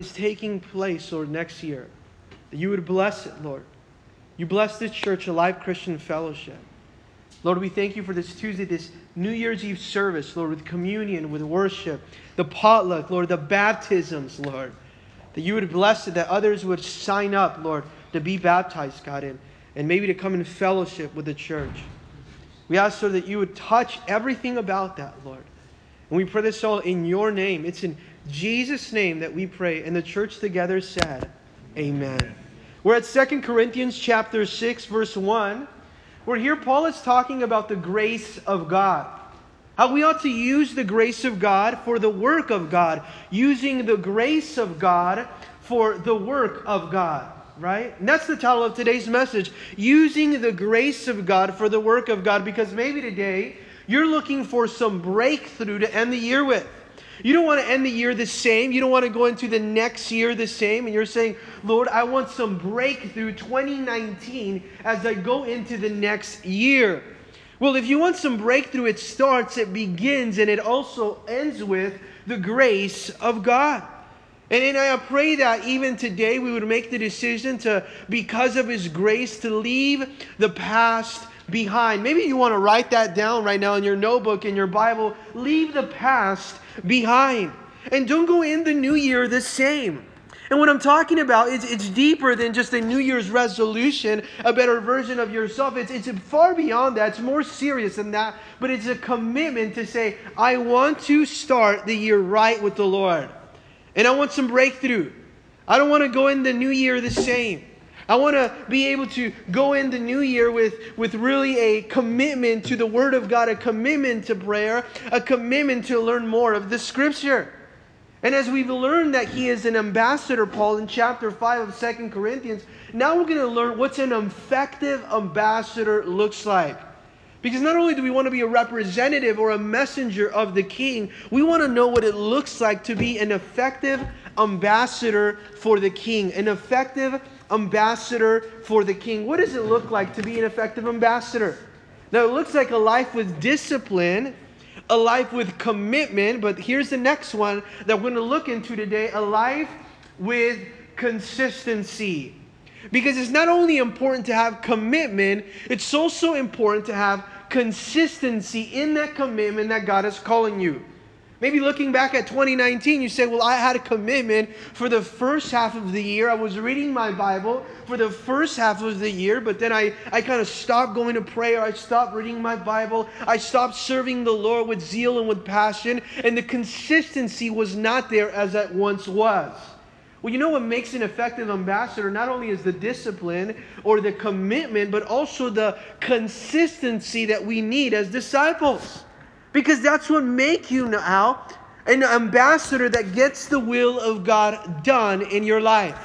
is taking place, Lord, next year, that you would bless it, Lord. You bless this church, Alive Christian Fellowship. Lord, we thank you for this Tuesday, this New Year's Eve service, Lord, with communion, with worship, the potluck, Lord, the baptisms, Lord. That you would bless it, that others would sign up, Lord, to be baptized, God, and, and maybe to come in fellowship with the church. We ask, Lord, that you would touch everything about that, Lord. And we pray this all in your name. It's in Jesus' name that we pray. And the church together said, Amen. We're at 2 Corinthians chapter 6, verse 1, where here Paul is talking about the grace of God. How we ought to use the grace of God for the work of God, using the grace of God for the work of God, right? And that's the title of today's message using the grace of God for the work of God, because maybe today you're looking for some breakthrough to end the year with. You don't want to end the year the same. You don't want to go into the next year the same. And you're saying, Lord, I want some breakthrough 2019 as I go into the next year. Well, if you want some breakthrough, it starts, it begins, and it also ends with the grace of God. And, and I pray that even today we would make the decision to, because of His grace, to leave the past behind. Maybe you want to write that down right now in your notebook, in your Bible. Leave the past behind. And don't go in the new year the same. And what I'm talking about is it's deeper than just a New Year's resolution, a better version of yourself. It's, it's far beyond that. It's more serious than that. But it's a commitment to say, I want to start the year right with the Lord. And I want some breakthrough. I don't want to go in the new year the same. I want to be able to go in the new year with, with really a commitment to the Word of God, a commitment to prayer, a commitment to learn more of the Scripture. And as we've learned that he is an ambassador, Paul, in chapter 5 of Second Corinthians, now we're going to learn what's an effective ambassador looks like. Because not only do we want to be a representative or a messenger of the king, we want to know what it looks like to be an effective ambassador for the king, an effective ambassador for the king. What does it look like to be an effective ambassador? Now, it looks like a life with discipline, a life with commitment, but here's the next one that we're going to look into today a life with consistency. Because it's not only important to have commitment, it's also important to have consistency in that commitment that God is calling you. Maybe looking back at 2019, you say, Well, I had a commitment for the first half of the year. I was reading my Bible for the first half of the year, but then I, I kind of stopped going to prayer. I stopped reading my Bible. I stopped serving the Lord with zeal and with passion, and the consistency was not there as it once was. Well, you know what makes an effective ambassador not only is the discipline or the commitment, but also the consistency that we need as disciples. Because that's what make you now an ambassador that gets the will of God done in your life.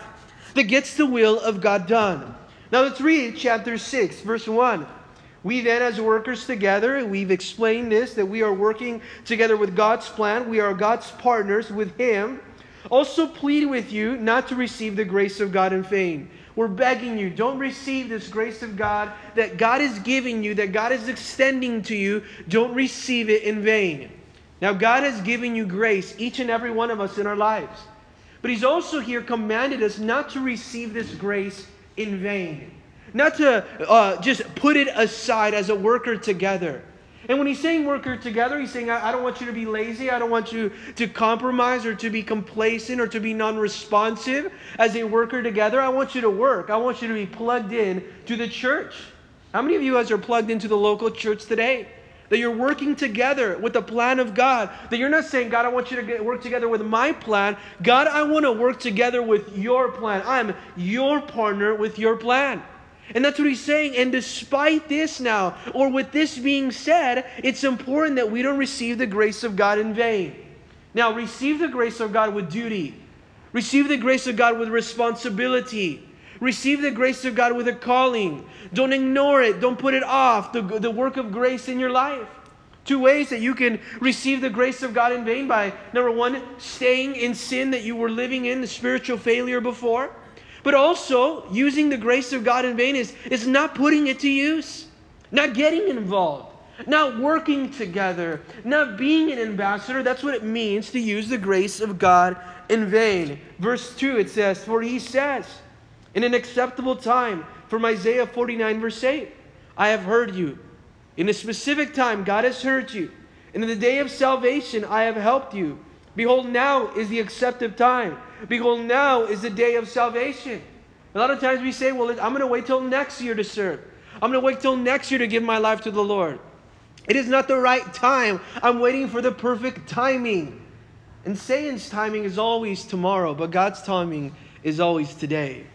That gets the will of God done. Now let's read chapter 6, verse 1. We then, as workers together, we've explained this that we are working together with God's plan. We are God's partners with Him. Also, plead with you not to receive the grace of God in vain. We're begging you, don't receive this grace of God that God is giving you, that God is extending to you. Don't receive it in vain. Now, God has given you grace, each and every one of us in our lives. But He's also here commanded us not to receive this grace in vain, not to uh, just put it aside as a worker together. And when he's saying worker together, he's saying, I, I, don't want you to be lazy. I don't want you to compromise or to be complacent or to be non responsive as a worker together. I want you to work. I want you to be plugged in to the church. How many of you guys are plugged into the local church today? That you're working together with the plan of God. That you're not saying, God, I want you to get, work together with my plan. God, I want to work together with your plan. I'm your partner with your plan. And that's what he's saying. And despite this now, or with this being said, it's important that we don't receive the grace of God in vain. Now, receive the grace of God with duty, receive the grace of God with responsibility. Receive the grace of God with a calling. Don't ignore it. Don't put it off, the, the work of grace in your life. Two ways that you can receive the grace of God in vain by number one, staying in sin that you were living in, the spiritual failure before. But also, using the grace of God in vain is, is not putting it to use, not getting involved, not working together, not being an ambassador. That's what it means to use the grace of God in vain. Verse 2 it says, For he says, in an acceptable time, from Isaiah 49, verse 8, I have heard you. In a specific time, God has heard you. And in the day of salvation, I have helped you. Behold, now is the accepted time. Behold, now is the day of salvation. A lot of times we say, well, I'm going to wait till next year to serve. I'm going to wait till next year to give my life to the Lord. It is not the right time. I'm waiting for the perfect timing. And Satan's timing is always tomorrow, but God's timing is always today.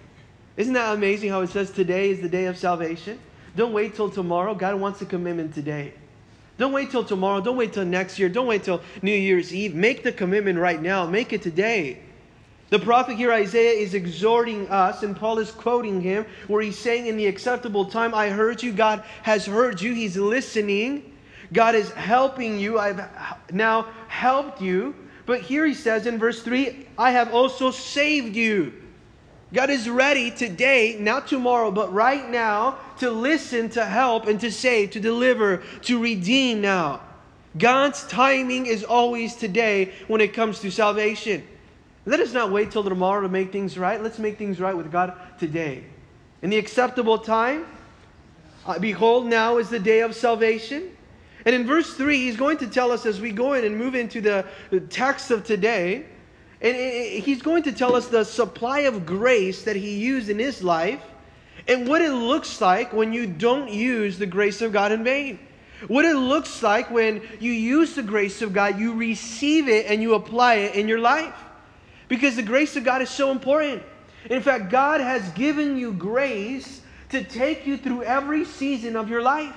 Isn't that amazing how it says today is the day of salvation? Don't wait till tomorrow. God wants a commitment today. Don't wait till tomorrow. Don't wait till next year. Don't wait till New Year's Eve. Make the commitment right now. Make it today. The prophet here, Isaiah, is exhorting us, and Paul is quoting him, where he's saying, In the acceptable time, I heard you. God has heard you. He's listening. God is helping you. I've now helped you. But here he says in verse 3, I have also saved you. God is ready today, not tomorrow, but right now, to listen, to help, and to save, to deliver, to redeem now. God's timing is always today when it comes to salvation. Let us not wait till tomorrow to make things right. Let's make things right with God today. In the acceptable time, uh, behold, now is the day of salvation. And in verse 3, he's going to tell us as we go in and move into the, the text of today and he's going to tell us the supply of grace that he used in his life and what it looks like when you don't use the grace of God in vain. What it looks like when you use the grace of God, you receive it and you apply it in your life. Because the grace of God is so important. In fact, God has given you grace to take you through every season of your life.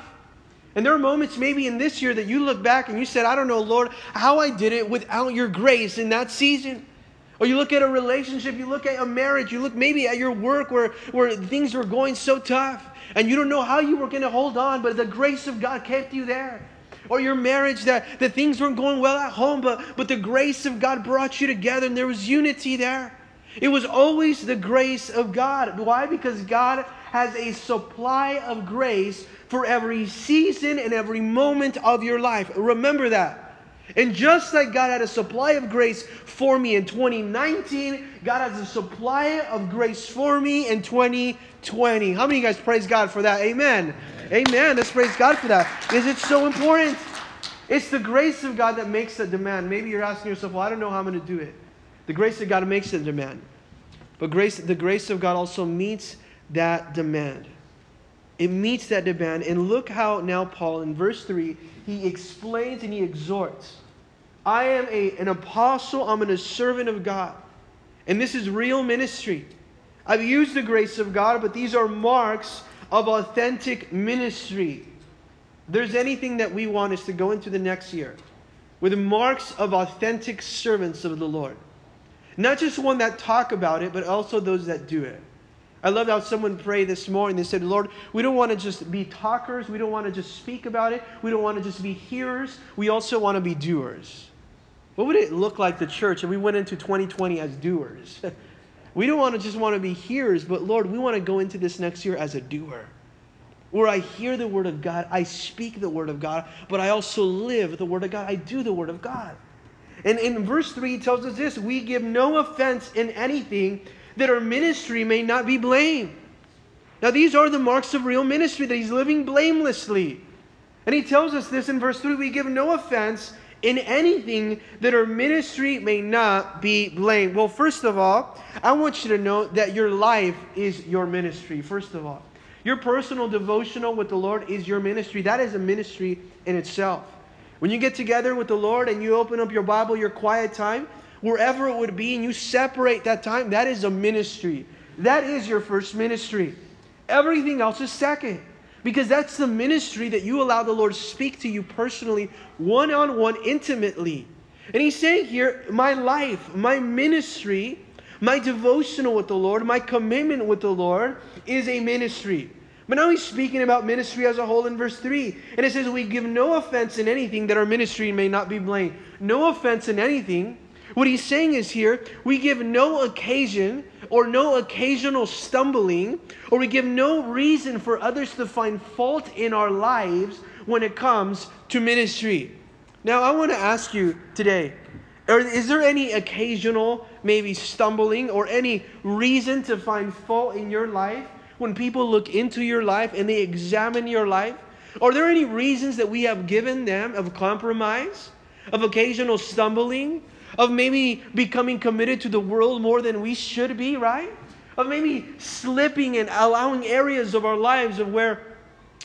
And there are moments maybe in this year that you look back and you said, I don't know, Lord, how I did it without your grace in that season. Or you look at a relationship, you look at a marriage, you look maybe at your work where, where things were going so tough and you don't know how you were going to hold on, but the grace of God kept you there. Or your marriage that, that things weren't going well at home, but, but the grace of God brought you together and there was unity there. It was always the grace of God. Why? Because God has a supply of grace for every season and every moment of your life. Remember that. And just like God had a supply of grace for me in 2019, God has a supply of grace for me in 2020. How many of you guys praise God for that? Amen. Amen. Let's praise God for that. Is it so important. It's the grace of God that makes the demand. Maybe you're asking yourself, well, I don't know how I'm going to do it. The grace of God makes the demand. But grace, the grace of God also meets that demand. It meets that demand. And look how now Paul in verse 3 he explains and he exhorts. I am a, an apostle, I'm a servant of God. And this is real ministry. I've used the grace of God, but these are marks of authentic ministry. there's anything that we want is to go into the next year with marks of authentic servants of the Lord. Not just one that talk about it, but also those that do it. I love how someone prayed this morning. They said, Lord, we don't want to just be talkers. We don't want to just speak about it. We don't want to just be hearers. We also want to be doers. What would it look like, the church, if we went into 2020 as doers? we don't want to just want to be hearers, but Lord, we want to go into this next year as a doer. Where I hear the word of God, I speak the word of God, but I also live the word of God. I do the word of God. And in verse 3, he tells us this we give no offense in anything that our ministry may not be blamed. Now, these are the marks of real ministry, that he's living blamelessly. And he tells us this in verse 3 we give no offense in anything that our ministry may not be blamed. Well, first of all, I want you to know that your life is your ministry, first of all. Your personal devotional with the Lord is your ministry. That is a ministry in itself. When you get together with the Lord and you open up your Bible, your quiet time, wherever it would be, and you separate that time, that is a ministry. That is your first ministry. Everything else is second. Because that's the ministry that you allow the Lord to speak to you personally, one on one, intimately. And he's saying here, my life, my ministry, my devotional with the Lord, my commitment with the Lord is a ministry. But now he's speaking about ministry as a whole in verse 3. And it says, We give no offense in anything that our ministry may not be blamed. No offense in anything what he's saying is here, we give no occasion or no occasional stumbling, or we give no reason for others to find fault in our lives when it comes to ministry. Now, I want to ask you today is there any occasional, maybe stumbling, or any reason to find fault in your life when people look into your life and they examine your life? Are there any reasons that we have given them of compromise, of occasional stumbling, of maybe becoming committed to the world more than we should be, right? Of maybe slipping and allowing areas of our lives of where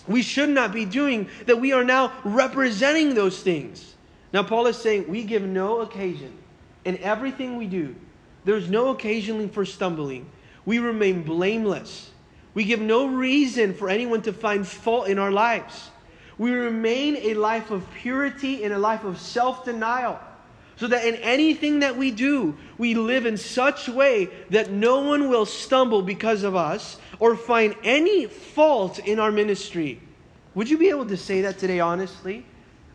we should not be doing, that we are now representing those things. Now, Paul is saying we give no occasion in everything we do. There's no occasion for stumbling. We remain blameless. We give no reason for anyone to find fault in our lives. We remain a life of purity and a life of self denial. So that in anything that we do, we live in such way that no one will stumble because of us or find any fault in our ministry. Would you be able to say that today honestly?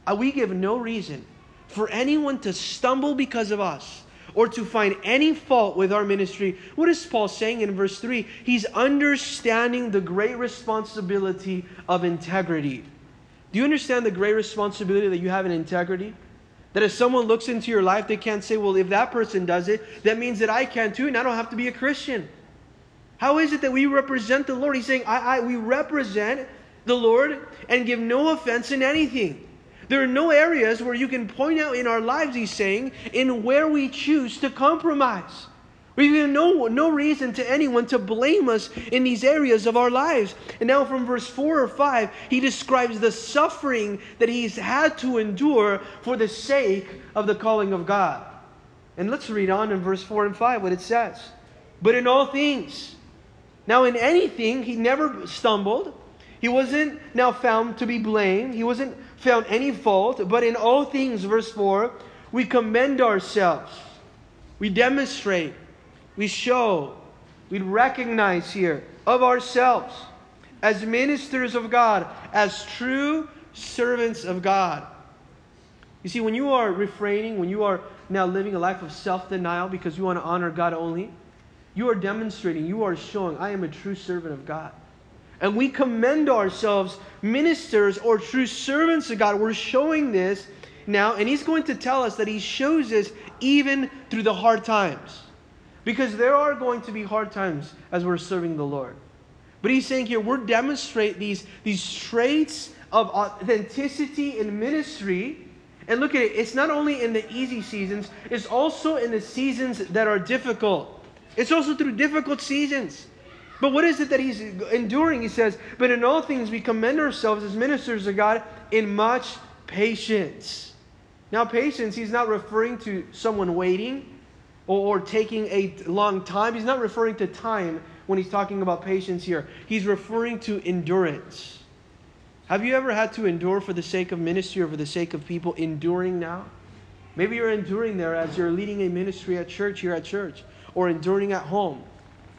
Uh, we give no reason for anyone to stumble because of us or to find any fault with our ministry. What is Paul saying in verse 3? He's understanding the great responsibility of integrity. Do you understand the great responsibility that you have in integrity? That if someone looks into your life, they can't say, well, if that person does it, that means that I can too, and I don't have to be a Christian. How is it that we represent the Lord? He's saying, I, I, we represent the Lord and give no offense in anything. There are no areas where you can point out in our lives, he's saying, in where we choose to compromise. We have no, no reason to anyone to blame us in these areas of our lives. And now, from verse 4 or 5, he describes the suffering that he's had to endure for the sake of the calling of God. And let's read on in verse 4 and 5 what it says. But in all things, now in anything, he never stumbled. He wasn't now found to be blamed. He wasn't found any fault. But in all things, verse 4, we commend ourselves. We demonstrate we show, we recognize here of ourselves as ministers of God, as true servants of God. You see, when you are refraining, when you are now living a life of self denial because you want to honor God only, you are demonstrating, you are showing, I am a true servant of God. And we commend ourselves, ministers or true servants of God. We're showing this now, and He's going to tell us that He shows this even through the hard times. Because there are going to be hard times as we're serving the Lord. But he's saying here, we're demonstrate these, these traits of authenticity in ministry. And look at it, it's not only in the easy seasons, it's also in the seasons that are difficult. It's also through difficult seasons. But what is it that he's enduring? He says, But in all things we commend ourselves as ministers of God in much patience. Now, patience, he's not referring to someone waiting or, or taking a long time. He's not referring to time when he's talking about patience here, he's referring to endurance. Have you ever had to endure for the sake of ministry or for the sake of people enduring now? Maybe you're enduring there as you're leading a ministry at church here at church or enduring at home.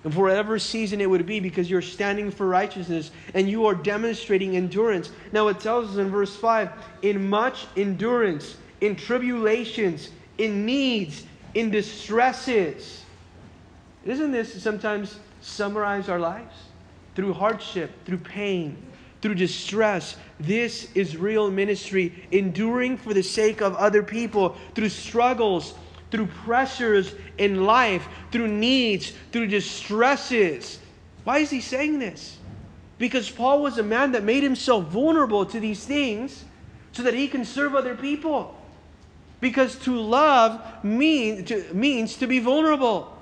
And for whatever season it would be, because you're standing for righteousness and you are demonstrating endurance. Now it tells us in verse 5 in much endurance, in tribulations, in needs, in distresses. Isn't this sometimes summarize our lives? Through hardship, through pain, through distress. This is real ministry, enduring for the sake of other people, through struggles, through pressures in life, through needs, through distresses. Why is he saying this? Because Paul was a man that made himself vulnerable to these things so that he can serve other people. Because to love mean, to, means to be vulnerable.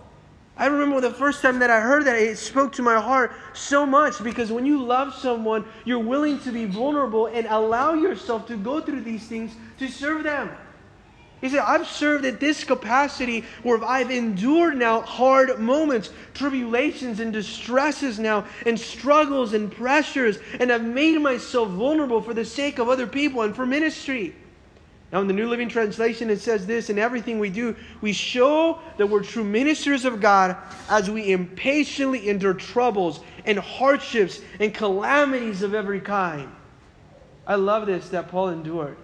I remember the first time that I heard that, it spoke to my heart so much because when you love someone, you're willing to be vulnerable and allow yourself to go through these things to serve them. He said, I've served at this capacity where I've endured now hard moments, tribulations and distresses now, and struggles and pressures, and I've made myself vulnerable for the sake of other people and for ministry. Now, in the New Living Translation, it says this In everything we do, we show that we're true ministers of God as we impatiently endure troubles and hardships and calamities of every kind. I love this that Paul endured.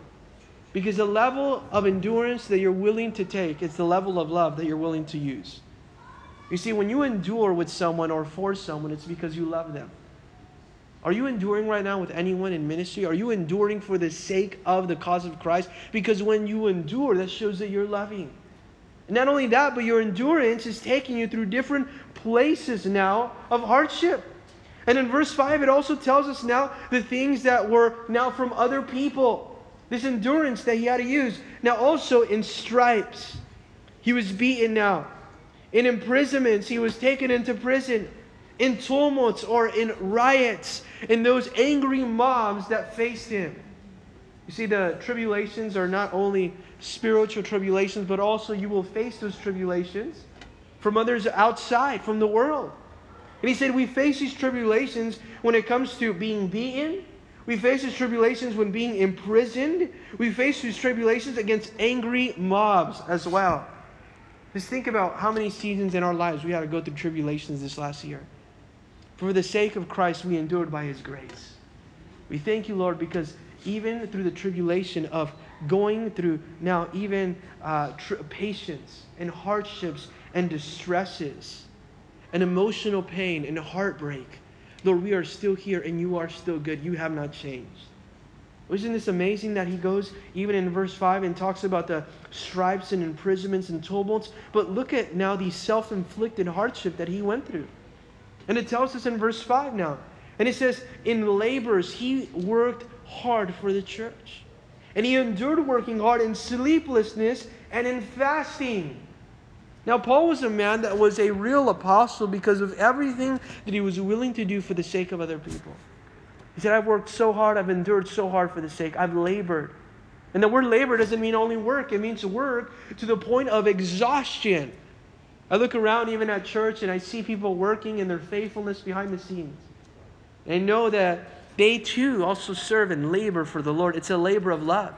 Because the level of endurance that you're willing to take is the level of love that you're willing to use. You see, when you endure with someone or for someone, it's because you love them. Are you enduring right now with anyone in ministry? Are you enduring for the sake of the cause of Christ? Because when you endure, that shows that you're loving. Not only that, but your endurance is taking you through different places now of hardship. And in verse 5, it also tells us now the things that were now from other people. This endurance that he had to use. Now, also in stripes, he was beaten now. In imprisonments, he was taken into prison. In tumults or in riots, in those angry mobs that faced him. You see, the tribulations are not only spiritual tribulations, but also you will face those tribulations from others outside, from the world. And he said, We face these tribulations when it comes to being beaten. We face these tribulations when being imprisoned. We face these tribulations against angry mobs as well. Just think about how many seasons in our lives we had to go through tribulations this last year. For the sake of Christ, we endured by his grace. We thank you, Lord, because even through the tribulation of going through now even uh, tr- patience and hardships and distresses and emotional pain and heartbreak. Lord, we are still here and you are still good. You have not changed. Isn't this amazing that he goes even in verse 5 and talks about the stripes and imprisonments and tumults? But look at now the self inflicted hardship that he went through. And it tells us in verse 5 now. And it says, In labors, he worked hard for the church. And he endured working hard in sleeplessness and in fasting. Now, Paul was a man that was a real apostle because of everything that he was willing to do for the sake of other people. He said, I've worked so hard, I've endured so hard for the sake, I've labored. And the word labor doesn't mean only work, it means work to the point of exhaustion. I look around even at church and I see people working in their faithfulness behind the scenes. And I know that they too also serve and labor for the Lord. It's a labor of love.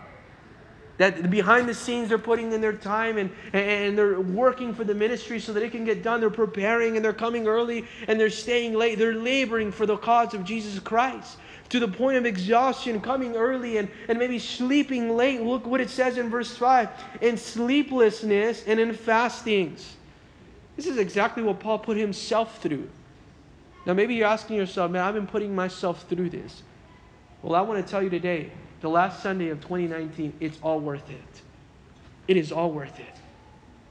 That behind the scenes they're putting in their time and, and they're working for the ministry so that it can get done. They're preparing and they're coming early and they're staying late. They're laboring for the cause of Jesus Christ to the point of exhaustion, coming early and, and maybe sleeping late. Look what it says in verse 5 in sleeplessness and in fastings. This is exactly what Paul put himself through. Now, maybe you're asking yourself, man, I've been putting myself through this. Well, I want to tell you today the last Sunday of 2019, it's all worth it. It is all worth it.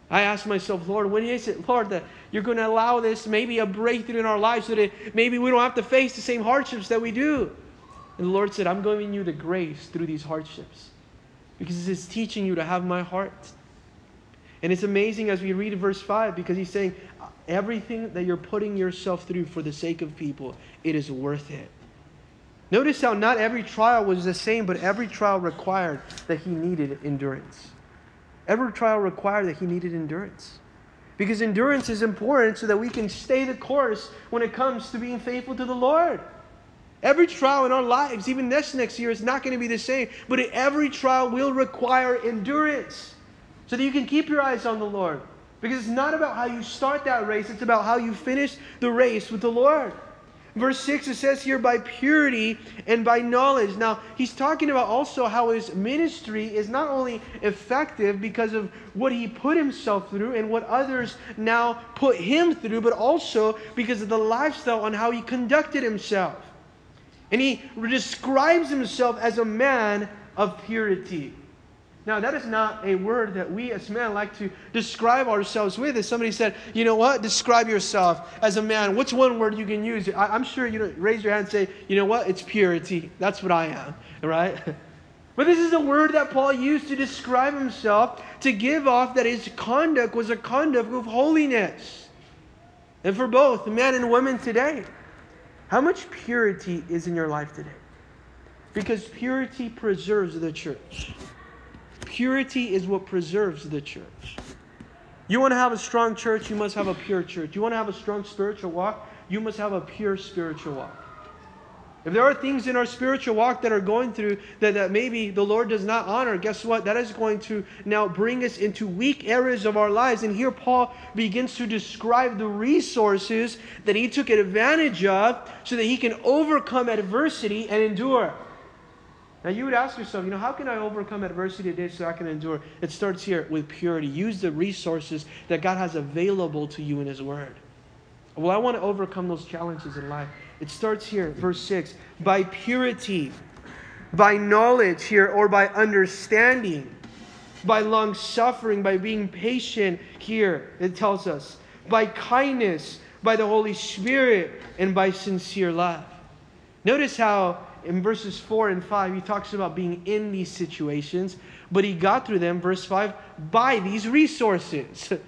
I asked myself, Lord, when is it, Lord, that you're going to allow this maybe a breakthrough in our lives so that maybe we don't have to face the same hardships that we do? And the Lord said, I'm giving you the grace through these hardships because it's teaching you to have my heart. And it's amazing as we read verse 5 because he's saying, everything that you're putting yourself through for the sake of people, it is worth it. Notice how not every trial was the same, but every trial required that he needed endurance. Every trial required that he needed endurance. Because endurance is important so that we can stay the course when it comes to being faithful to the Lord. Every trial in our lives, even this next year, is not going to be the same, but every trial will require endurance so that you can keep your eyes on the Lord. Because it's not about how you start that race, it's about how you finish the race with the Lord. Verse 6, it says here, by purity and by knowledge. Now, he's talking about also how his ministry is not only effective because of what he put himself through and what others now put him through, but also because of the lifestyle on how he conducted himself. And he describes himself as a man of purity. Now, that is not a word that we as men like to describe ourselves with. If somebody said, you know what, describe yourself as a man, what's one word you can use? I, am sure you raise your hand and say, you know what, it's purity. That's what I am, right? But this is a word that Paul used to describe himself, to give off that his conduct was a conduct of holiness. And for both men and women today, how much purity is in your life today? Because purity preserves the church. Purity is what preserves the church. You want to have a strong church, you must have a pure church. You want to have a strong spiritual walk, you must have a pure spiritual walk. If there are things in our spiritual walk that are going through that, that maybe the Lord does not honor, guess what? That is going to now bring us into weak areas of our lives. And here Paul begins to describe the resources that he took advantage of so that he can overcome adversity and endure. Now you would ask yourself, you know, how can I overcome adversity today so I can endure? It starts here with purity. Use the resources that God has available to you in His Word. Well, I want to overcome those challenges in life. It starts here, verse 6 by purity, by knowledge here, or by understanding. by long suffering, by being patient here, it tells us, by kindness, by the Holy Spirit, and by sincere love. Notice how in verses 4 and 5 he talks about being in these situations, but he got through them, verse 5, by these resources.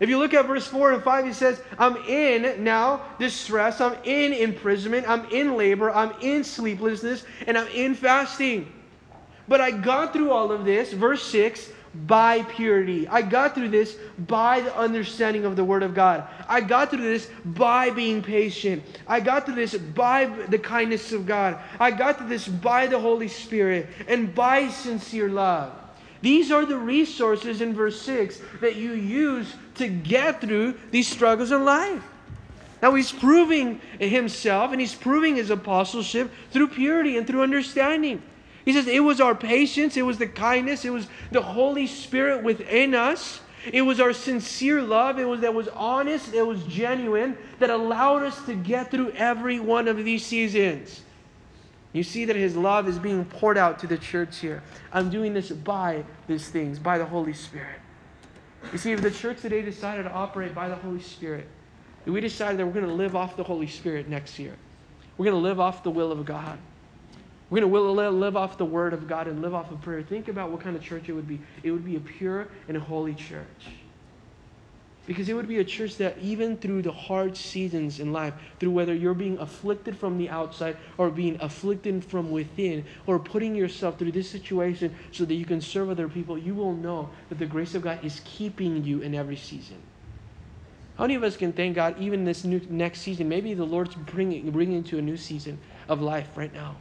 If you look at verse 4 and 5, he says, I'm in now distress, I'm in imprisonment, I'm in labor, I'm in sleeplessness, and I'm in fasting. But I got through all of this, verse 6, by purity. I got through this by the understanding of the Word of God. I got through this by being patient. I got through this by the kindness of God. I got through this by the Holy Spirit and by sincere love. These are the resources in verse 6 that you use to get through these struggles in life. Now he's proving himself and he's proving his apostleship through purity and through understanding. He says it was our patience, it was the kindness, it was the Holy Spirit within us. It was our sincere love, it was that was honest, it was genuine that allowed us to get through every one of these seasons. You see that his love is being poured out to the church here. I'm doing this by these things, by the Holy Spirit. You see, if the church today decided to operate by the Holy Spirit, we decided that we're going to live off the Holy Spirit next year, we're going to live off the will of God, we're going to live off the Word of God and live off of prayer, think about what kind of church it would be. It would be a pure and a holy church. Because it would be a church that, even through the hard seasons in life, through whether you're being afflicted from the outside or being afflicted from within, or putting yourself through this situation so that you can serve other people, you will know that the grace of God is keeping you in every season. How many of us can thank God even this new, next season? Maybe the Lord's bringing, bringing into a new season of life right now.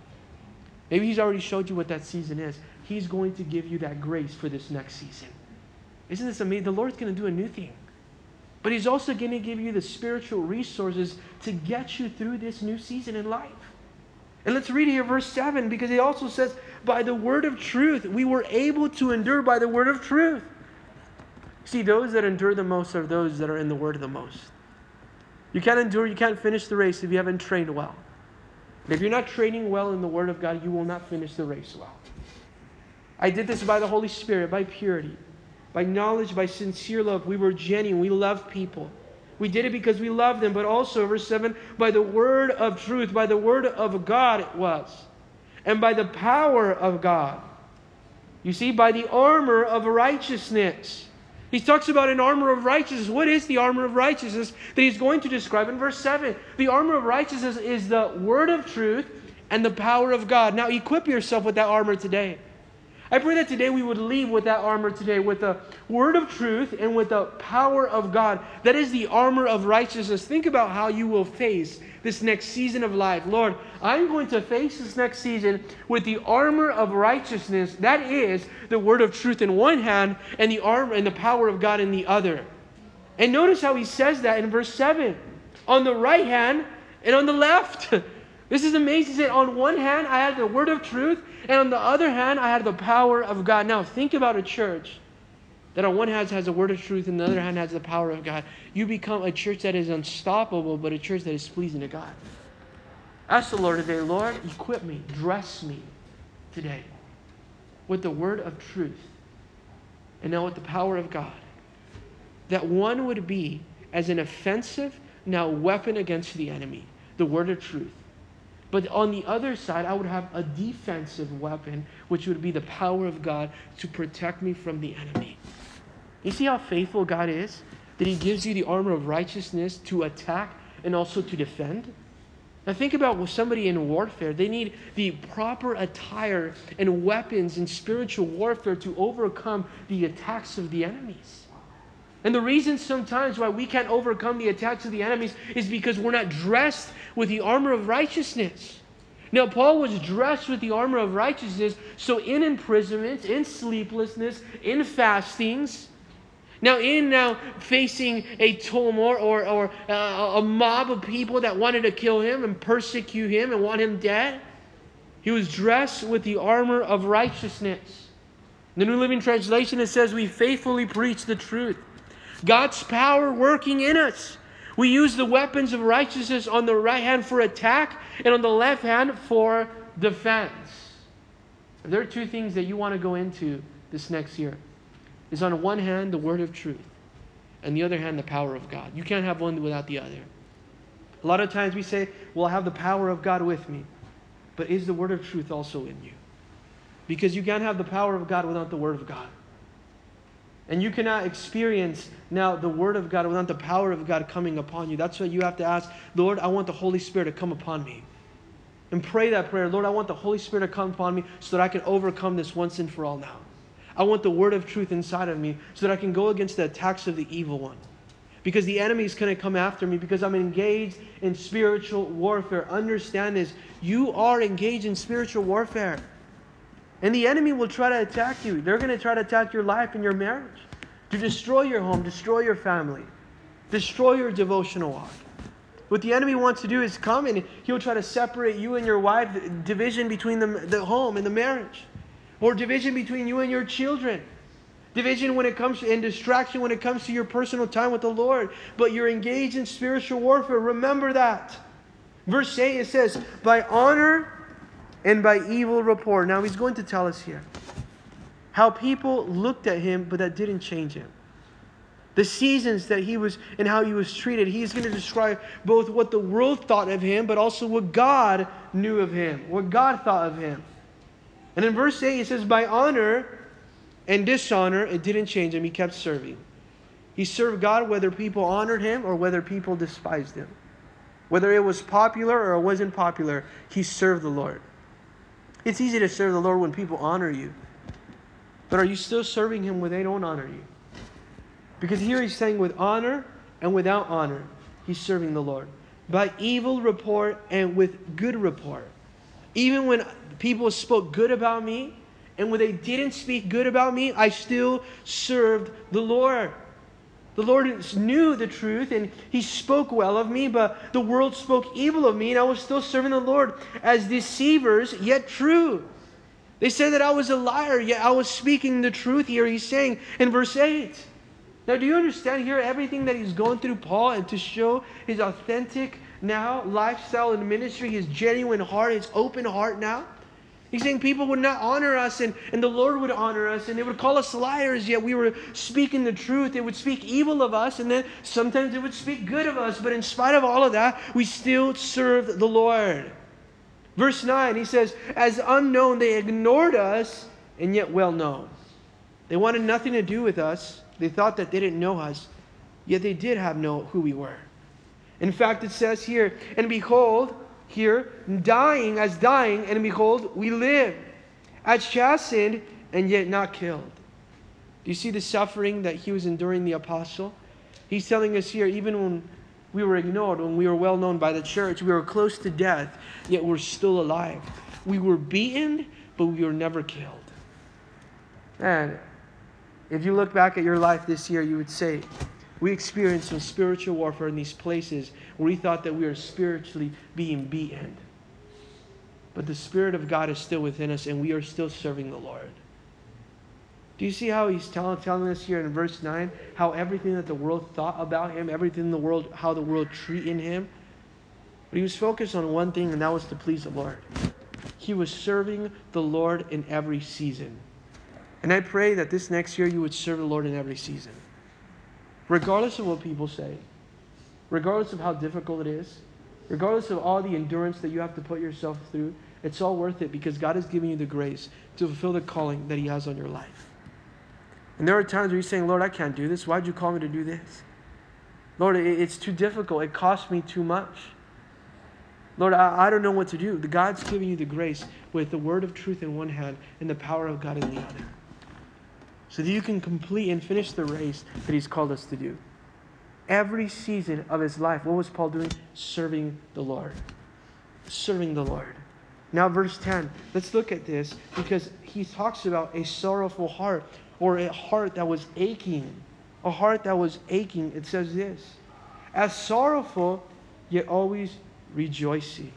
Maybe He's already showed you what that season is. He's going to give you that grace for this next season. Isn't this amazing? The Lord's going to do a new thing. But He's also going to give you the spiritual resources to get you through this new season in life. And let's read here verse 7 because He also says, By the word of truth, we were able to endure by the word of truth. See, those that endure the most are those that are in the word the most. You can't endure, you can't finish the race if you haven't trained well. And if you're not training well in the word of God, you will not finish the race well. I did this by the Holy Spirit, by purity by knowledge, by sincere love. We were genuine. We loved people. We did it because we loved them, but also, verse 7, by the word of truth, by the word of God it was, and by the power of God. You see, by the armor of righteousness. He talks about an armor of righteousness. What is the armor of righteousness that he's going to describe in verse 7? The armor of righteousness is the word of truth and the power of God. Now, equip yourself with that armor today. I pray that today we would leave with that armor today, with the word of truth and with the power of God. That is the armor of righteousness. Think about how you will face this next season of life. Lord, I'm going to face this next season with the armor of righteousness. That is the word of truth in one hand and the armor and the power of God in the other. And notice how he says that in verse 7 on the right hand and on the left. This is amazing. He said, On one hand, I had the word of truth, and on the other hand, I had the power of God. Now, think about a church that on one hand has the word of truth, and the other hand has the power of God. You become a church that is unstoppable, but a church that is pleasing to God. Ask the Lord today, Lord, equip me, dress me today with the word of truth, and now with the power of God. That one would be as an offensive, now weapon against the enemy, the word of truth but on the other side, I would have a defensive weapon, which would be the power of God to protect me from the enemy. You see how faithful God is? That He gives you the armor of righteousness to attack and also to defend? Now, think about with somebody in warfare. They need the proper attire and weapons in spiritual warfare to overcome the attacks of the enemies. And the reason sometimes why we can't overcome the attacks of the enemies is because we're not dressed with the armor of righteousness. Now, Paul was dressed with the armor of righteousness, so in imprisonment, in sleeplessness, in fastings, now in now facing a tumult or, or uh, a mob of people that wanted to kill him and persecute him and want him dead, he was dressed with the armor of righteousness. In the New Living Translation, it says, We faithfully preach the truth. God's power working in us. We use the weapons of righteousness on the right hand for attack and on the left hand for defense. There are two things that you want to go into this next year. is on one hand the word of truth, and the other hand the power of God. You can't have one without the other. A lot of times we say, Well, I have the power of God with me. But is the word of truth also in you? Because you can't have the power of God without the word of God. And you cannot experience now the word of God without the power of God coming upon you. That's why you have to ask, Lord, I want the Holy Spirit to come upon me. And pray that prayer, Lord, I want the Holy Spirit to come upon me so that I can overcome this once and for all now. I want the word of truth inside of me so that I can go against the attacks of the evil one. Because the enemy is going to come after me because I'm engaged in spiritual warfare. Understand this. You are engaged in spiritual warfare. And the enemy will try to attack you. They're going to try to attack your life and your marriage, to destroy your home, destroy your family, destroy your devotional walk. What the enemy wants to do is come and he'll try to separate you and your wife, division between the, the home and the marriage or division between you and your children. Division when it comes to, and distraction when it comes to your personal time with the Lord. But you're engaged in spiritual warfare. Remember that. Verse 8 it says, by honor and by evil report. Now he's going to tell us here how people looked at him, but that didn't change him. The seasons that he was and how he was treated. He's going to describe both what the world thought of him, but also what God knew of him, what God thought of him. And in verse 8, he says, By honor and dishonor, it didn't change him. He kept serving. He served God whether people honored him or whether people despised him. Whether it was popular or it wasn't popular, he served the Lord. It's easy to serve the Lord when people honor you. But are you still serving him when they don't honor you? Because here he's saying with honor and without honor, he's serving the Lord. By evil report and with good report. Even when people spoke good about me, and when they didn't speak good about me, I still served the Lord. The Lord knew the truth and He spoke well of me, but the world spoke evil of me, and I was still serving the Lord as deceivers, yet true. They said that I was a liar, yet I was speaking the truth here. He's saying in verse 8. Now, do you understand here everything that he's going through, Paul, and to show his authentic now lifestyle and ministry, his genuine heart, his open heart now? He's saying people would not honor us and, and the Lord would honor us and they would call us liars, yet we were speaking the truth. They would speak evil of us and then sometimes they would speak good of us. But in spite of all of that, we still served the Lord. Verse 9, he says, As unknown, they ignored us and yet well known. They wanted nothing to do with us. They thought that they didn't know us, yet they did have know who we were. In fact, it says here, And behold, here, dying as dying, and behold, we live, as chastened and yet not killed. Do you see the suffering that he was enduring, the apostle? He's telling us here, even when we were ignored, when we were well known by the church, we were close to death, yet we're still alive. We were beaten, but we were never killed. And if you look back at your life this year, you would say, we experienced some spiritual warfare in these places where we thought that we were spiritually being beaten. But the Spirit of God is still within us and we are still serving the Lord. Do you see how he's tell, telling us here in verse 9 how everything that the world thought about him, everything in the world, how the world treated him? But he was focused on one thing, and that was to please the Lord. He was serving the Lord in every season. And I pray that this next year you would serve the Lord in every season regardless of what people say, regardless of how difficult it is, regardless of all the endurance that you have to put yourself through, it's all worth it because God has given you the grace to fulfill the calling that He has on your life. And there are times where you're saying, Lord, I can't do this. Why'd you call me to do this? Lord, it's too difficult. It costs me too much. Lord, I, I don't know what to do. The God's giving you the grace with the word of truth in one hand and the power of God in the other so that you can complete and finish the race that He's called us to do. Every season of his life, what was Paul doing? Serving the Lord. Serving the Lord. Now, verse 10, let's look at this because he talks about a sorrowful heart or a heart that was aching. A heart that was aching. It says this as sorrowful, yet always rejoicing.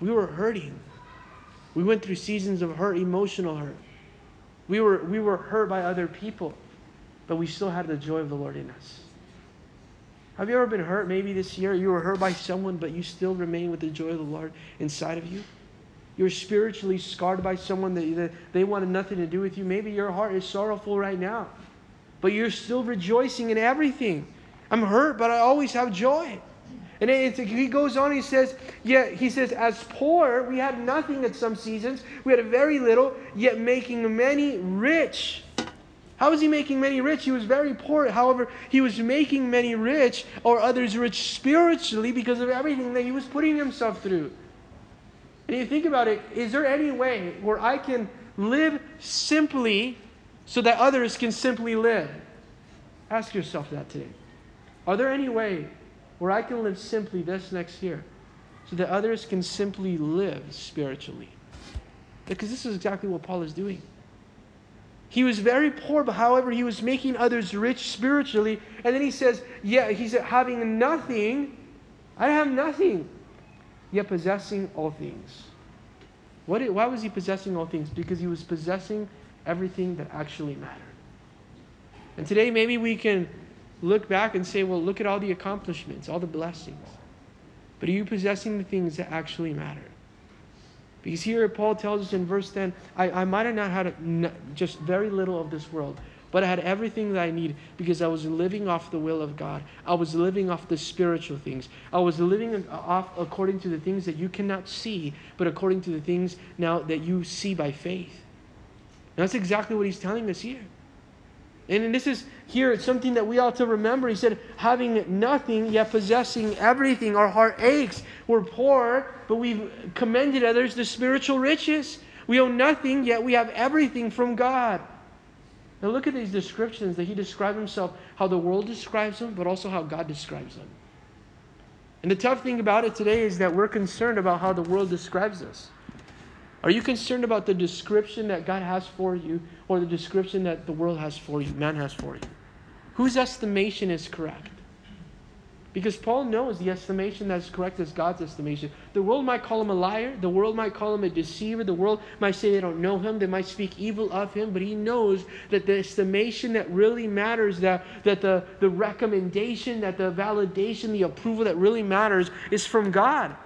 We were hurting. We went through seasons of hurt, emotional hurt. We were, we were hurt by other people, but we still had the joy of the Lord in us. Have you ever been hurt maybe this year? You were hurt by someone, but you still remain with the joy of the Lord inside of you? You're spiritually scarred by someone that, that they wanted nothing to do with you. Maybe your heart is sorrowful right now. but you're still rejoicing in everything. I'm hurt, but I always have joy. And he goes on, he says, yeah, he says, as poor, we had nothing at some seasons. We had very little, yet making many rich. How was he making many rich? He was very poor. However, he was making many rich or others rich spiritually because of everything that he was putting himself through. And you think about it, is there any way where I can live simply so that others can simply live? Ask yourself that today. Are there any way where I can live simply this next year so that others can simply live spiritually? Because this is exactly what Paul is doing. He was very poor, but however, he was making others rich spiritually. And then he says, Yeah, he's having nothing. I have nothing, yet possessing all things. What, why was he possessing all things? Because he was possessing everything that actually mattered. And today, maybe we can look back and say, Well, look at all the accomplishments, all the blessings. But are you possessing the things that actually matter? Because here Paul tells us in verse 10 I, I might have not had just very little of this world, but I had everything that I need because I was living off the will of God. I was living off the spiritual things. I was living uh, off according to the things that you cannot see, but according to the things now that you see by faith. And that's exactly what he's telling us here. And this is here, it's something that we ought to remember. He said, having nothing, yet possessing everything. Our heart aches. We're poor, but we've commended others the spiritual riches. We own nothing, yet we have everything from God. Now look at these descriptions that he described himself, how the world describes him, but also how God describes him. And the tough thing about it today is that we're concerned about how the world describes us. Are you concerned about the description that God has for you or the description that the world has for you, man has for you? Whose estimation is correct? Because Paul knows the estimation that's correct is God's estimation. The world might call him a liar. The world might call him a deceiver. The world might say they don't know him. They might speak evil of him. But he knows that the estimation that really matters, that, that the, the recommendation, that the validation, the approval that really matters is from God.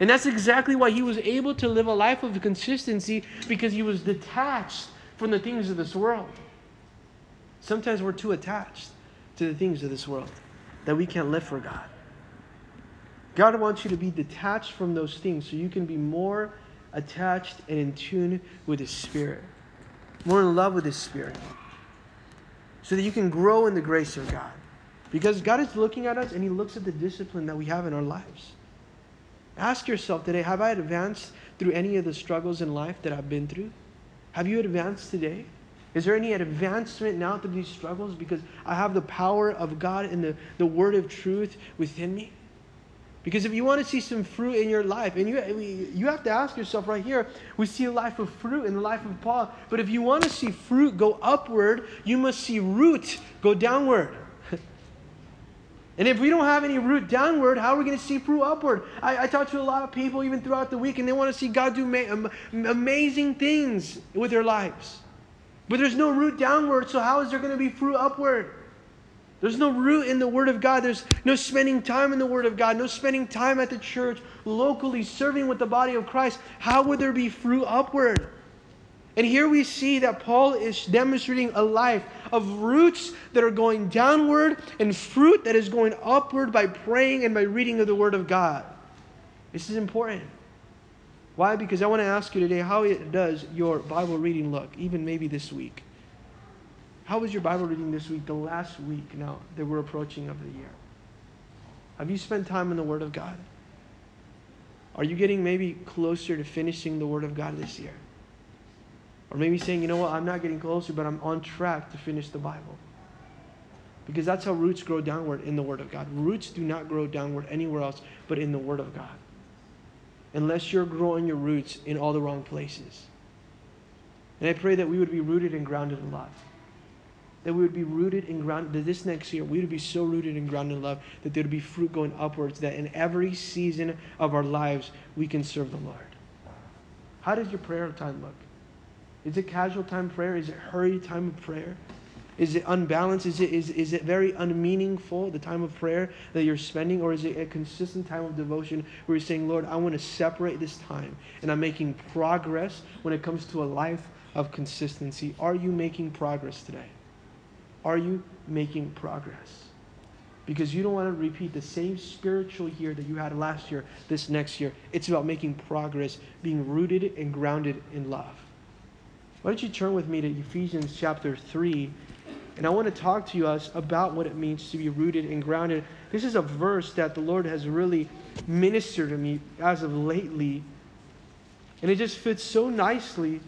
And that's exactly why he was able to live a life of consistency because he was detached from the things of this world. Sometimes we're too attached to the things of this world that we can't live for God. God wants you to be detached from those things so you can be more attached and in tune with His Spirit, more in love with His Spirit, so that you can grow in the grace of God. Because God is looking at us and He looks at the discipline that we have in our lives. Ask yourself today have I advanced through any of the struggles in life that I've been through? Have you advanced today? Is there any advancement now through these struggles because I have the power of God and the, the word of truth within me? Because if you want to see some fruit in your life, and you, you have to ask yourself right here, we see a life of fruit in the life of Paul. But if you want to see fruit go upward, you must see root go downward. And if we don't have any root downward, how are we going to see fruit upward? I, I talk to a lot of people even throughout the week, and they want to see God do ma- amazing things with their lives. But there's no root downward, so how is there going to be fruit upward? There's no root in the Word of God. There's no spending time in the Word of God, no spending time at the church, locally, serving with the body of Christ. How would there be fruit upward? And here we see that Paul is demonstrating a life of roots that are going downward and fruit that is going upward by praying and by reading of the Word of God. This is important. Why? Because I want to ask you today how it does your Bible reading look, even maybe this week? How was your Bible reading this week, the last week now that we're approaching of the year? Have you spent time in the Word of God? Are you getting maybe closer to finishing the Word of God this year? Or maybe saying, you know what, I'm not getting closer, but I'm on track to finish the Bible. Because that's how roots grow downward in the Word of God. Roots do not grow downward anywhere else but in the Word of God. Unless you're growing your roots in all the wrong places. And I pray that we would be rooted and grounded in love. That we would be rooted and grounded, that this next year we would be so rooted and grounded in love that there would be fruit going upwards, that in every season of our lives we can serve the Lord. How does your prayer time look? Is it casual time prayer? Is it hurried time of prayer? Is it unbalanced? Is it, is, is it very unmeaningful, the time of prayer that you're spending? Or is it a consistent time of devotion where you're saying, Lord, I want to separate this time and I'm making progress when it comes to a life of consistency? Are you making progress today? Are you making progress? Because you don't want to repeat the same spiritual year that you had last year, this next year. It's about making progress, being rooted and grounded in love. Why don't you turn with me to Ephesians chapter 3? And I want to talk to you us about what it means to be rooted and grounded. This is a verse that the Lord has really ministered to me as of lately. And it just fits so nicely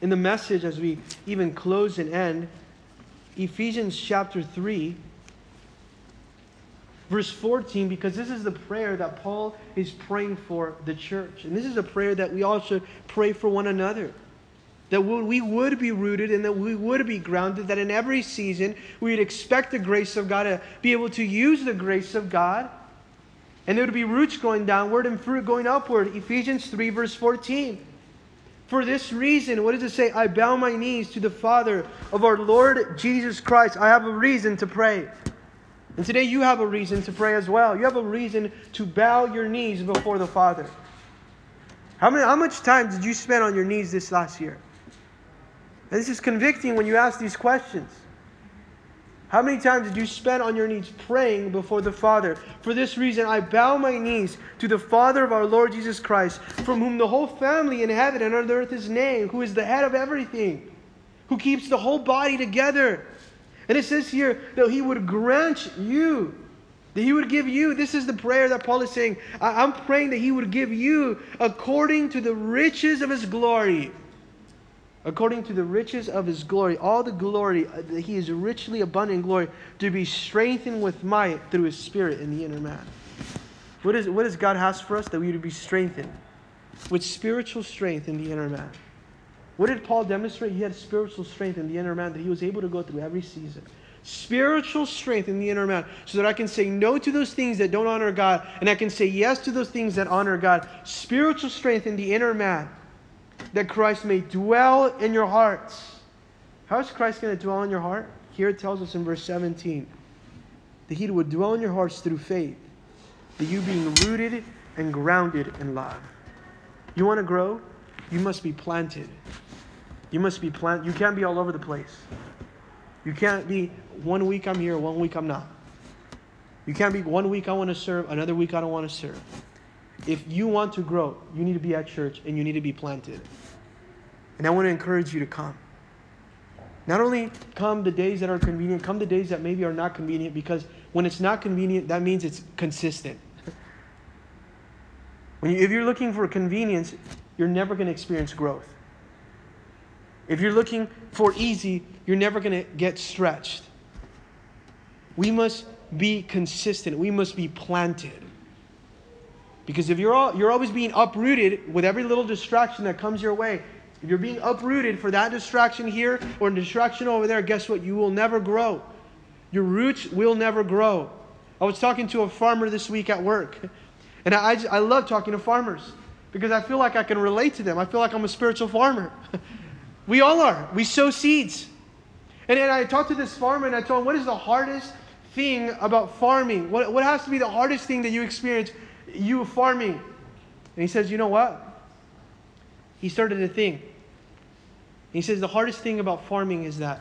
in the message as we even close and end. Ephesians chapter 3, verse 14, because this is the prayer that Paul is praying for the church. And this is a prayer that we all should pray for one another. That we would be rooted and that we would be grounded, that in every season we would expect the grace of God to be able to use the grace of God. And there would be roots going downward and fruit going upward. Ephesians 3, verse 14. For this reason, what does it say? I bow my knees to the Father of our Lord Jesus Christ. I have a reason to pray. And today you have a reason to pray as well. You have a reason to bow your knees before the Father. How, many, how much time did you spend on your knees this last year? And this is convicting when you ask these questions. How many times did you spend on your knees praying before the Father? For this reason, I bow my knees to the Father of our Lord Jesus Christ, from whom the whole family in heaven and on earth is named, who is the head of everything, who keeps the whole body together. And it says here that He would grant you, that He would give you. This is the prayer that Paul is saying. I'm praying that He would give you according to the riches of His glory according to the riches of his glory, all the glory, uh, that he is richly abundant in glory, to be strengthened with might through his spirit in the inner man. What, is, what does God ask for us? That we would be strengthened with spiritual strength in the inner man. What did Paul demonstrate? He had spiritual strength in the inner man that he was able to go through every season. Spiritual strength in the inner man so that I can say no to those things that don't honor God and I can say yes to those things that honor God. Spiritual strength in the inner man that Christ may dwell in your hearts. How is Christ going to dwell in your heart? Here it tells us in verse 17 that he would dwell in your hearts through faith, that you being rooted and grounded in love. You want to grow? You must be planted. You must be planted. You can't be all over the place. You can't be one week I'm here, one week I'm not. You can't be one week I want to serve, another week I don't want to serve. If you want to grow, you need to be at church and you need to be planted. And I want to encourage you to come. Not only come the days that are convenient, come the days that maybe are not convenient, because when it's not convenient, that means it's consistent. When you, if you're looking for convenience, you're never going to experience growth. If you're looking for easy, you're never going to get stretched. We must be consistent. We must be planted. Because if you're, all, you're always being uprooted with every little distraction that comes your way, if you're being uprooted for that distraction here or a distraction over there, guess what? You will never grow. Your roots will never grow. I was talking to a farmer this week at work, and I, I, I love talking to farmers because I feel like I can relate to them. I feel like I'm a spiritual farmer. we all are. We sow seeds. And then I talked to this farmer and I told him, What is the hardest thing about farming? What, what has to be the hardest thing that you experience you farming. And he says, You know what? He started a thing. He says, The hardest thing about farming is that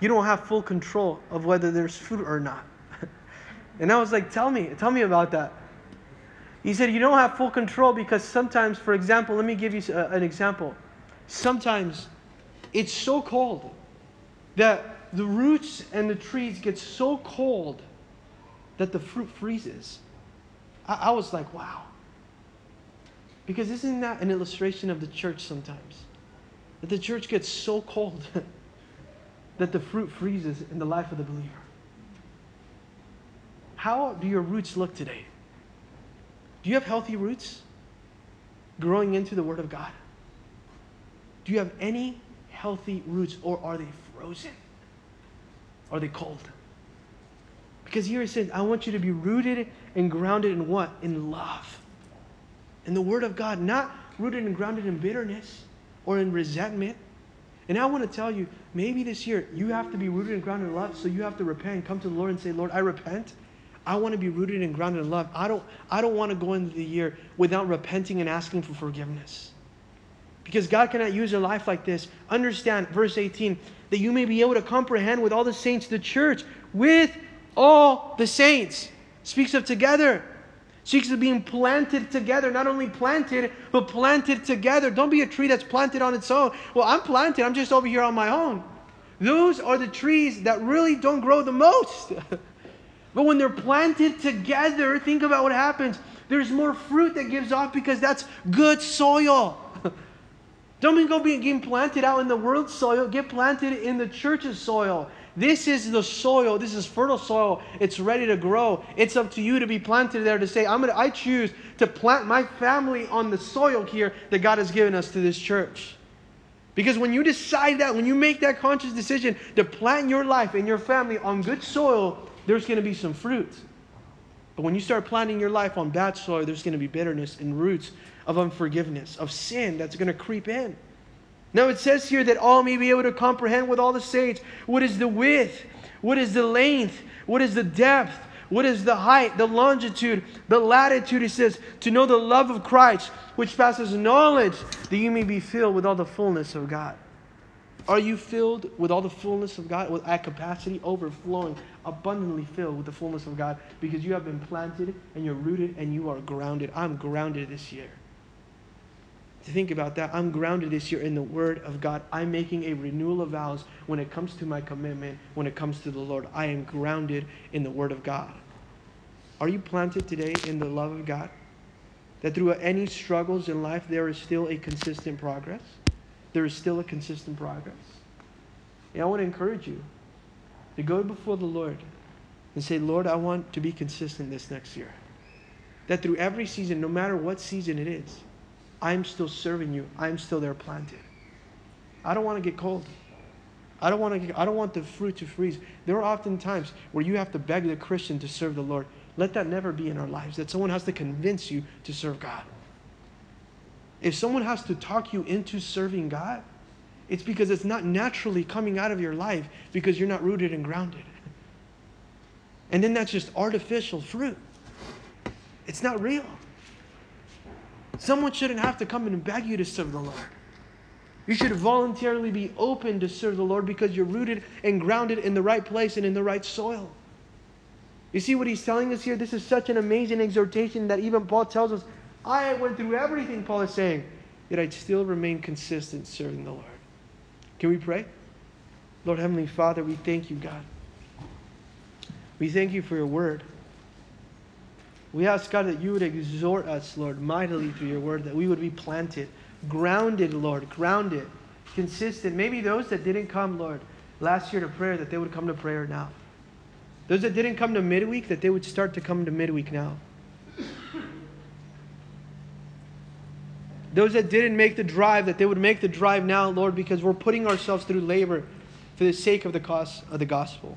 you don't have full control of whether there's food or not. and I was like, Tell me, tell me about that. He said, You don't have full control because sometimes, for example, let me give you uh, an example. Sometimes it's so cold that the roots and the trees get so cold that the fruit freezes. I, I was like, wow. Because isn't that an illustration of the church sometimes? That the church gets so cold that the fruit freezes in the life of the believer. How do your roots look today? Do you have healthy roots growing into the Word of God? Do you have any healthy roots or are they frozen? Are they cold? Because here it says, I want you to be rooted and grounded in what? In love. In the Word of God, not rooted and grounded in bitterness or in resentment. And I want to tell you, maybe this year you have to be rooted and grounded in love, so you have to repent come to the Lord and say, Lord, I repent. I want to be rooted and grounded in love. I don't, I don't want to go into the year without repenting and asking for forgiveness. Because God cannot use a life like this. Understand, verse 18, that you may be able to comprehend with all the saints the church, with all the saints. Speaks of together. Speaks of being planted together. Not only planted, but planted together. Don't be a tree that's planted on its own. Well, I'm planted, I'm just over here on my own. Those are the trees that really don't grow the most. but when they're planted together, think about what happens. There's more fruit that gives off because that's good soil. Don't go being planted out in the world soil. Get planted in the church's soil. This is the soil. This is fertile soil. It's ready to grow. It's up to you to be planted there to say, I'm gonna I choose to plant my family on the soil here that God has given us to this church. Because when you decide that, when you make that conscious decision to plant your life and your family on good soil, there's going to be some fruit. But when you start planting your life on bad soil, there's going to be bitterness and roots of unforgiveness, of sin that's going to creep in. Now it says here that all may be able to comprehend with all the saints what is the width, what is the length, what is the depth, what is the height, the longitude, the latitude? He says, to know the love of Christ, which passes knowledge, that you may be filled with all the fullness of God. Are you filled with all the fullness of God, with that capacity overflowing, abundantly filled with the fullness of God, because you have been planted and you're rooted and you are grounded? I'm grounded this year to think about that. I'm grounded this year in the Word of God. I'm making a renewal of vows when it comes to my commitment, when it comes to the Lord. I am grounded in the Word of God. Are you planted today in the love of God? That through any struggles in life, there is still a consistent progress? There is still a consistent progress. And I want to encourage you to go before the Lord and say, Lord, I want to be consistent this next year. That through every season, no matter what season it is, I'm still serving you. I'm still there planted. I don't want to get cold. I don't want to I don't want the fruit to freeze. There are often times where you have to beg the Christian to serve the Lord. Let that never be in our lives. That someone has to convince you to serve God. If someone has to talk you into serving God, it's because it's not naturally coming out of your life because you're not rooted and grounded. And then that's just artificial fruit. It's not real. Someone shouldn't have to come in and beg you to serve the Lord. You should voluntarily be open to serve the Lord because you're rooted and grounded in the right place and in the right soil. You see what he's telling us here? This is such an amazing exhortation that even Paul tells us, I went through everything, Paul is saying, yet I'd still remain consistent serving the Lord. Can we pray? Lord Heavenly Father, we thank you, God. We thank you for your word. We ask, God, that you would exhort us, Lord, mightily through your word, that we would be planted, grounded, Lord, grounded, consistent. Maybe those that didn't come, Lord, last year to prayer, that they would come to prayer now. Those that didn't come to midweek, that they would start to come to midweek now. Those that didn't make the drive, that they would make the drive now, Lord, because we're putting ourselves through labor for the sake of the cause of the gospel.